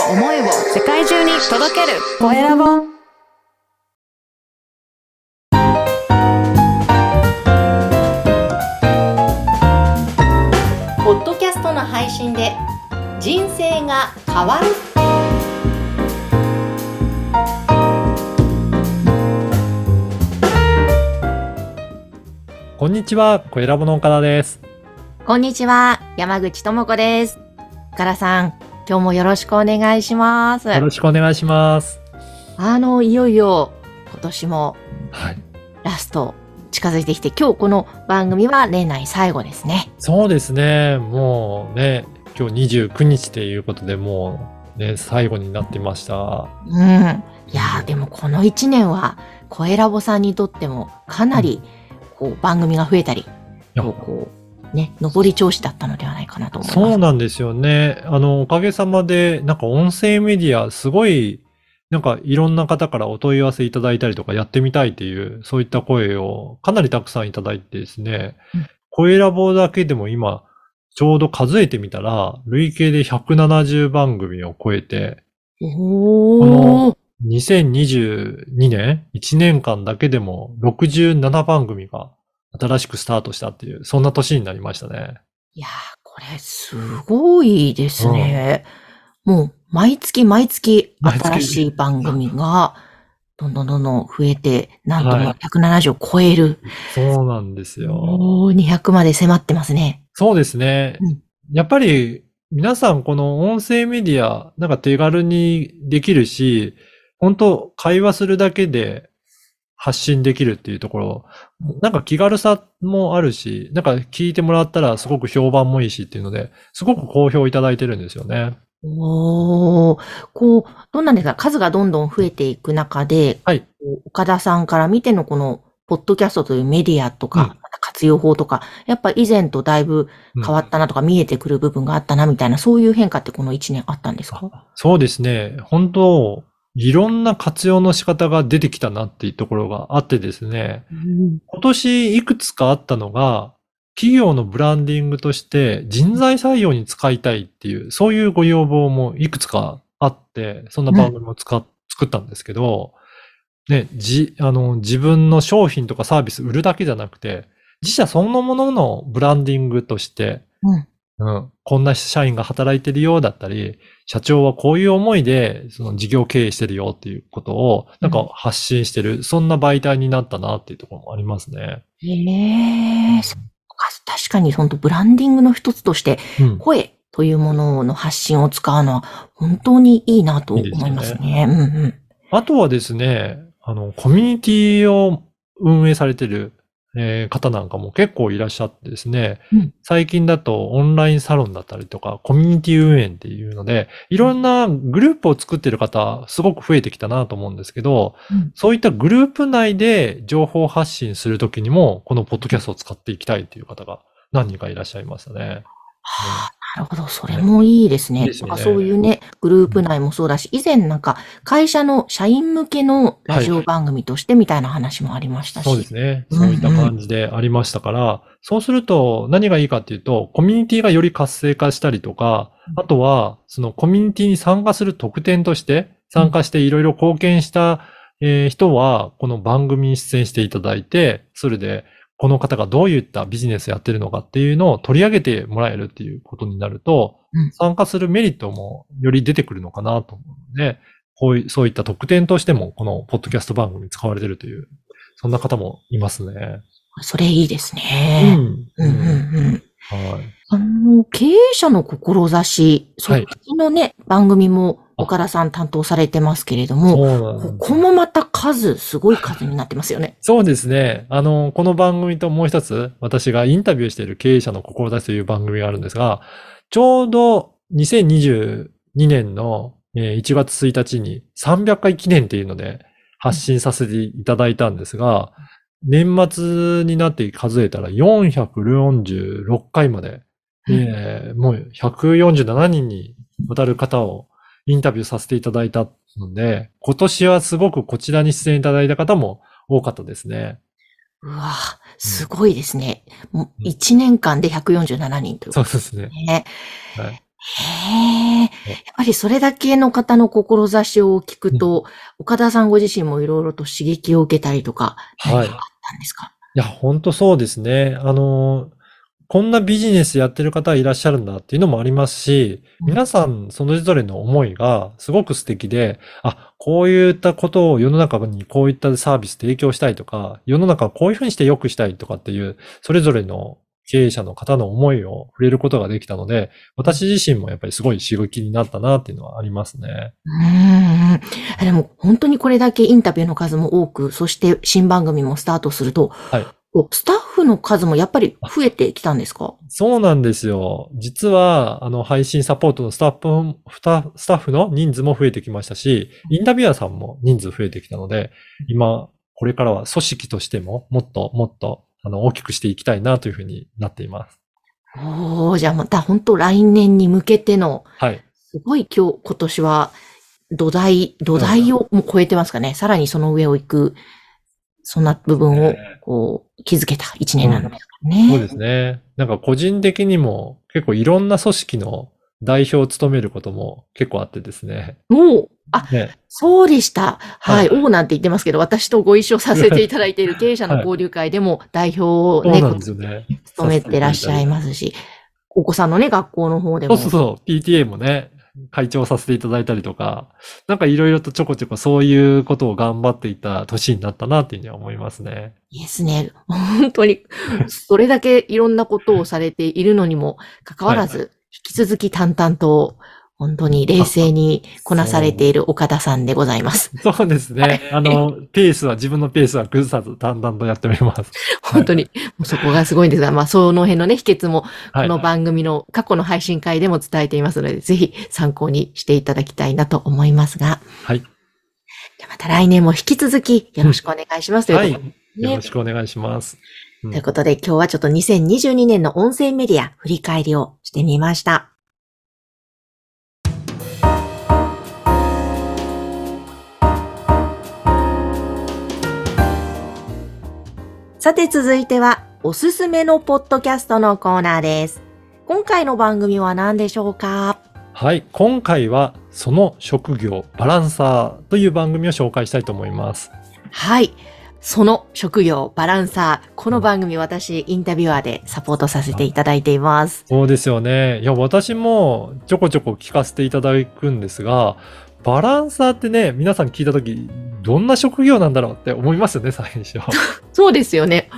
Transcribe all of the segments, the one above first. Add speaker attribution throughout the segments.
Speaker 1: を思いを世界中に届ける。コエラボ。ポッドキャストの配信で人生が変わる。
Speaker 2: こんにちは、小ラボの岡田です。
Speaker 1: こんにちは山口智子です。岡田さん今日もよろしくお願いします
Speaker 2: よろしくお願いします。
Speaker 1: あのいよいよ今年も
Speaker 2: はい。
Speaker 1: ラスト近づいてきて、今日この番組は年内最後ですね。
Speaker 2: そうですね、もうね、今日29日ということで、もうね、最後になってました。
Speaker 1: うん。いやーでもこの1年は、声ラボさんにとってもかなり、こう、番組が増えたり、こうね、上り調子だったのではないかなと思います。
Speaker 2: そうなんですよね。あの、おかげさまで、なんか音声メディア、すごい、なんかいろんな方からお問い合わせいただいたりとか、やってみたいっていう、そういった声をかなりたくさんいただいてですね
Speaker 1: うん、
Speaker 2: 声ラボだけでも今、ちょうど数えてみたら、累計で170番組を超えて、
Speaker 1: おー。
Speaker 2: 2022年1年間だけでも67番組が新しくスタートしたっていう、そんな年になりましたね。
Speaker 1: いやーこれすごいですね。もう、毎月毎月新しい番組が、どんどんどんどん増えて、なんとも
Speaker 2: はい
Speaker 1: 170を超える。
Speaker 2: そうなんですよ。
Speaker 1: おー、200まで迫ってますね。
Speaker 2: そうですね
Speaker 1: うん。
Speaker 2: やっぱり皆さんこの音声メディアなんか手軽にできるし、本当会話するだけで発信できるっていうところ、なんか気軽さもあるし、なんか聞いてもらったらすごく評判もいいしっていうので、すごく好評いただいてるんですよね。
Speaker 1: おー、こう、どうなんですか？数がどんどん増えていく中で、
Speaker 2: はい。
Speaker 1: 岡田さんから見てのこの、ポッドキャストというメディアとか、
Speaker 2: うん。
Speaker 1: 活用法とか、やっぱ以前とだいぶ変わったなとか、見えてくる部分があったなみたいな、そういう変化ってこの1年あったんですか？
Speaker 2: そうですね。本当いろんな活用の仕方が出てきたなっていうところがあってですね。今年いくつかあったのが、企業のブランディングとして人材採用に使いたいっていう、そういうご要望もいくつかあって、そんな番組を使っ、作ったんですけど、ね、じ、あの、自分の商品とかサービス売るだけじゃなくて、自社そのもののブランディングとして、
Speaker 1: うん
Speaker 2: うん、こんな社員が働いてるよだったり、社長はこういう思いで、その事業経営してるよっていうことを、なんか発信してる、そんな媒体になったなっていうところもありますね。
Speaker 1: へえ、そっか確かに本当ブランディングの一つとして、
Speaker 2: うん。
Speaker 1: 声というものの発信を使うのは本当にいいなと思いますね。うんうん。
Speaker 2: あとはですね、あの、コミュニティを運営されてる、えー方なんかも結構いらっしゃってですね、
Speaker 1: うん
Speaker 2: 最近だとオンラインサロンだったりとか、コミュニティ運営っていうので、いろんなグループを作ってる方、すごく増えてきたなと思うんですけど、
Speaker 1: うん
Speaker 2: そういったグループ内で情報発信するときにも、このポッドキャストを使っていきたいっていう方が何人かいらっしゃいましたね。
Speaker 1: はあ、なるほど。それもいいですね。
Speaker 2: いいですよね
Speaker 1: なんかそういうね、グループ内もそうだし、以前なんか会社の社員向けのラジオ番組としてみたいな話もありましたし。
Speaker 2: そうですね。
Speaker 1: うん
Speaker 2: そういった感じでありましたから、そうすると何がいいかっていうと、コミュニティがより活性化したりとか、あとは、そのコミュニティに参加する特典として、参加していろいろ貢献した、えー人は、この番組に出演していただいて、それで、この方がどういったビジネスやってるのかっていうのを取り上げてもらえるっていうことになると、
Speaker 1: うん
Speaker 2: 参加するメリットもより出てくるのかなと思うので、こういう、そういった特典としても、このポッドキャスト番組に使われてるという、そんな方もいますね。
Speaker 1: それいいです
Speaker 2: う
Speaker 1: ね。
Speaker 2: ん。
Speaker 1: うんうんうん。
Speaker 2: はい。
Speaker 1: あの、経営者の志、そっ
Speaker 2: はい
Speaker 1: ちのね、番組も岡田さん担当されてますけれども、ここもまた数、すごい数になってますよね。
Speaker 2: そうですね。あの、この番組ともう一つ、私がインタビューしている経営者の志という番組があるんですが、ちょうど2022年のえー1月1日に300回記念っていうので発信させていただいたんですが、年末になって数えたら446回まで、えーもう147人にわたる方をインタビューさせていただいたので、今年はすごくこちらに出演いただいた方も多かったですね。
Speaker 1: うわすごいですね。もう
Speaker 2: うん
Speaker 1: 1年間で147人というこ
Speaker 2: そうですね
Speaker 1: と。ね。
Speaker 2: はい
Speaker 1: へえ。やっぱりそれだけの方の志を聞くと、岡田さんご自身もいろいろと刺激を受けたりとか、
Speaker 2: はい
Speaker 1: あったんですか？
Speaker 2: いや、本当そうですね。あの、こんなビジネスやってる方いらっしゃるんだっていうのもありますし、
Speaker 1: うん
Speaker 2: 皆さんそれぞれの思いがすごく素敵で、あ、こういったことを世の中にこういったサービス提供したいとか、世の中をこういうふうにして良くしたいとかっていう、それぞれの経営者の方の思いを触れることができたので、私自身もやっぱりすごい刺激になったなっていうのはありますね。
Speaker 1: うんうん。でも本当にこれだけインタビューの数も多く、そして新番組もスタートすると、
Speaker 2: はい
Speaker 1: スタッフの数もやっぱり増えてきたんですか？
Speaker 2: そうなんですよ。実は、あの、配信サポートのスタッフ、スタッフの人数も増えてきましたし、インタビュアーさんも人数増えてきたので、今、これからは組織としても、もっともっと、あの、大きくしていきたいなというふうになっています。
Speaker 1: おー、じゃあまた本当来年に向けての、
Speaker 2: はい。
Speaker 1: すごい今日、今年は土台、土台をもう超えてますかね。さらにその上を行く、そんな部分をこう気づけた一年なんですかね。
Speaker 2: そうですね。なんか個人的にも結構いろんな組織の代表を務めることも結構あってですね。
Speaker 1: もう、あ、
Speaker 2: ね。
Speaker 1: そうでした。はい。
Speaker 2: はい
Speaker 1: 王なんて言ってますけど、私とご一緒させていただいている 経営者の交流会でも代表をね、
Speaker 2: ね。
Speaker 1: 務めてらっしゃいますし、お子さんのね、学校の方でも。
Speaker 2: そうそうそう。PTA もね、会長させていただいたりとか、なんかいろいろとちょこちょこそういうことを頑張っていた年になったなっていうふうには思いますね。
Speaker 1: いいですね。本当に、それだけいろんなことをされているのにもかかわらず、引き続き淡々と、本当に冷静にこなされている岡田さんでございます。
Speaker 2: そうですね。あの、ペースは、自分のペースは崩さず淡々とやっております。
Speaker 1: 本当に、もうそこがすごいんですが、まあ、その辺のね、秘訣も、
Speaker 2: はい。
Speaker 1: この番組の過去の配信会でも伝えていますので、ぜひ参考にしていただきたいなと思いますが、
Speaker 2: はい。
Speaker 1: じゃあまた来年も引き続きよろしくお願いしますという
Speaker 2: はい。
Speaker 1: ことで、
Speaker 2: よ
Speaker 1: ね
Speaker 2: ろしくお願いします。うん
Speaker 1: ということで、今日はちょっと2022年の音声メディア振り返りをしてみました。さて続いては、おすすめのポッドキャストのコーナーです。今回の番組は何でしょうか？
Speaker 2: はい。今回は、その職業、バランサーという番組を紹介したいと思います。
Speaker 1: はい。その職業、バランサー。この番組私、インタビュアーでサポートさせていただいています。
Speaker 2: そうですよね。いや、私もちょこちょこ聞かせていただくんですが、バランサーってね、皆さん聞いたとき、どんな職業なんだろうって思いますよね、最初。
Speaker 1: そうですよね。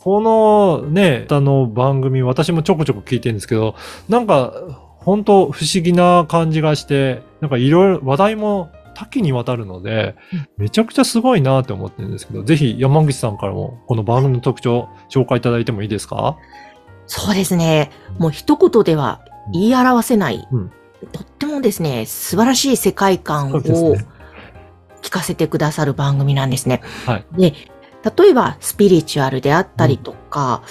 Speaker 2: このね、あの番組、私もちょこちょこ聞いてるんですけど、なんか、本当不思議な感じがして、なんかいろいろ話題も多岐にわたるので、めちゃくちゃすごいなって思ってるんですけど、ぜひ山口さんからもこの番組の特徴紹介いただいてもいいですか？
Speaker 1: そうですね。もう一言では言い表せない。
Speaker 2: うん
Speaker 1: とってもですね、素晴らしい世界観を。聞かせてくださる番組なんですね。
Speaker 2: はい
Speaker 1: で、例えばスピリチュアルであったりとか、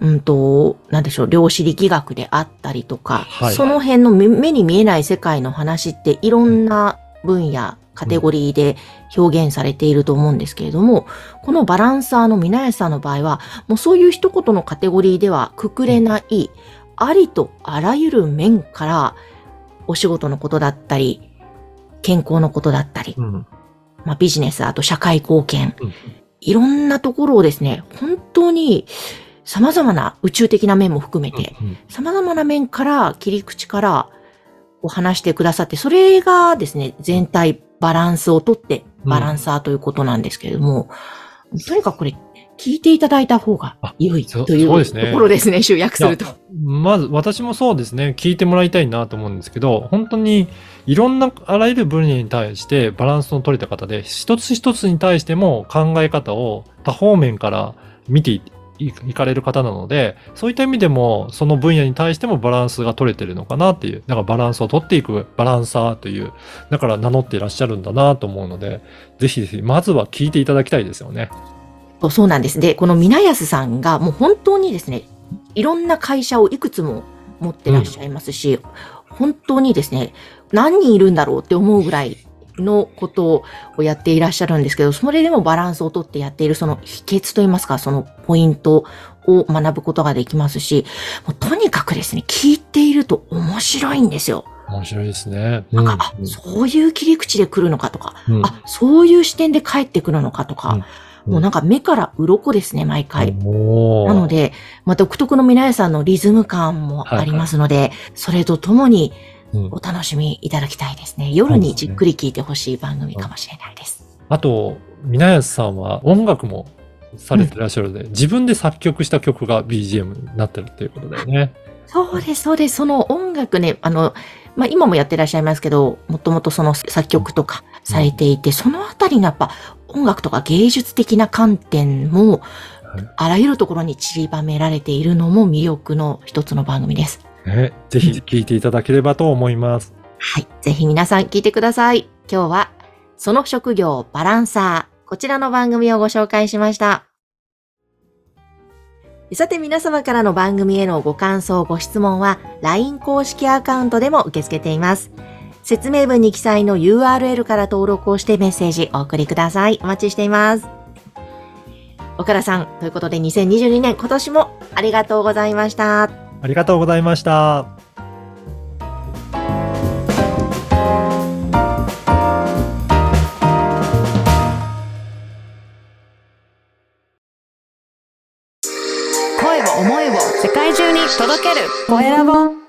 Speaker 1: うん、と、なんでしょう、量子力学であったりとか、
Speaker 2: はい
Speaker 1: その辺の目目に見えない世界の話っていろんな分野、カテゴリーで表現されていると思うんですけれども、このバランサーの皆安さんの場合は、もうそういう一言のカテゴリーではくくれない、ありとあらゆる面から、お仕事のことだったり、健康のことだったり、
Speaker 2: うん。
Speaker 1: まあ、ビジネス、あと社会貢献、
Speaker 2: うん。
Speaker 1: いろんなところをですね、本当に様々な宇宙的な面も含めて、
Speaker 2: うん
Speaker 1: 様々な面から、切り口から、こう話してくださって、それがですね、全体バランスをとって、バランサーということなんですけれども、とにかくこれ、聞いていただいた方が良い
Speaker 2: そ
Speaker 1: という
Speaker 2: そうですね
Speaker 1: ところですね、集約すると。
Speaker 2: まず私もそうですね、聞いてもらいたいなと思うんですけど、本当にいろんなあらゆる分野に対してバランスの取れた方で、一つ一つに対しても考え方を多方面から見ていいかれる方なので、そういった意味でもその分野に対してもバランスが取れてるのかなっていう、だからバランスを取っていくバランサーという、だから名乗っていらっしゃるんだなと思うので、ぜひぜひまずは聞いていただきたいですよね。
Speaker 1: そうそうなんです。で、この皆安さんがもう本当にですね、いろんな会社をいくつも持ってらっしゃいますし、本当にですね、何人いるんだろうって思うぐらいのことをやっていらっしゃるんですけど、それでもバランスをとってやっているその秘訣といいますか、そのポイントを学ぶことができますし、もうとにかくですね、聞いていると面白いんですよ。
Speaker 2: 面白いですね。
Speaker 1: なんか、あ、そういう切り口で来るのかとか、
Speaker 2: うん
Speaker 1: あ、そういう視点で帰ってくるのかとか、
Speaker 2: うん
Speaker 1: もうなんか目から鱗ですね、毎回。なので、まあ、独特の皆さんのリズム感もありますので、それとともに
Speaker 2: うん
Speaker 1: お楽しみいただきたいですね。夜にじっくり聞いてほしい番組かもしれないです。
Speaker 2: あと、皆安さんは音楽もされてらっしゃるので、自分で作曲した曲が BGM になってるっていうことだよね。
Speaker 1: そうです、そうです。その音楽ね、あの、まあ、今もやってらっしゃいますけど、もともとその作曲とかされていて、そのあたりのやっぱ音楽とか芸術的な観点も、
Speaker 2: はい
Speaker 1: あらゆるところに散りばめられているのも魅力の一つの番組です。
Speaker 2: ねぜひ聴いていただければと思います。
Speaker 1: はい。ぜひ皆さん聞いてください。今日は、その職業バランサー。こちらの番組をご紹介しました。さて皆様からの番組へのご感想、ご質問は LINE 公式アカウントでも受け付けています。説明文に記載の URL から登録をしてメッセージお送りください。お待ちしています。岡田さん、ということで2022年今年もありがとうございました。
Speaker 2: ありがとうございました。
Speaker 3: 声を思いを世界中に届けるコエラボ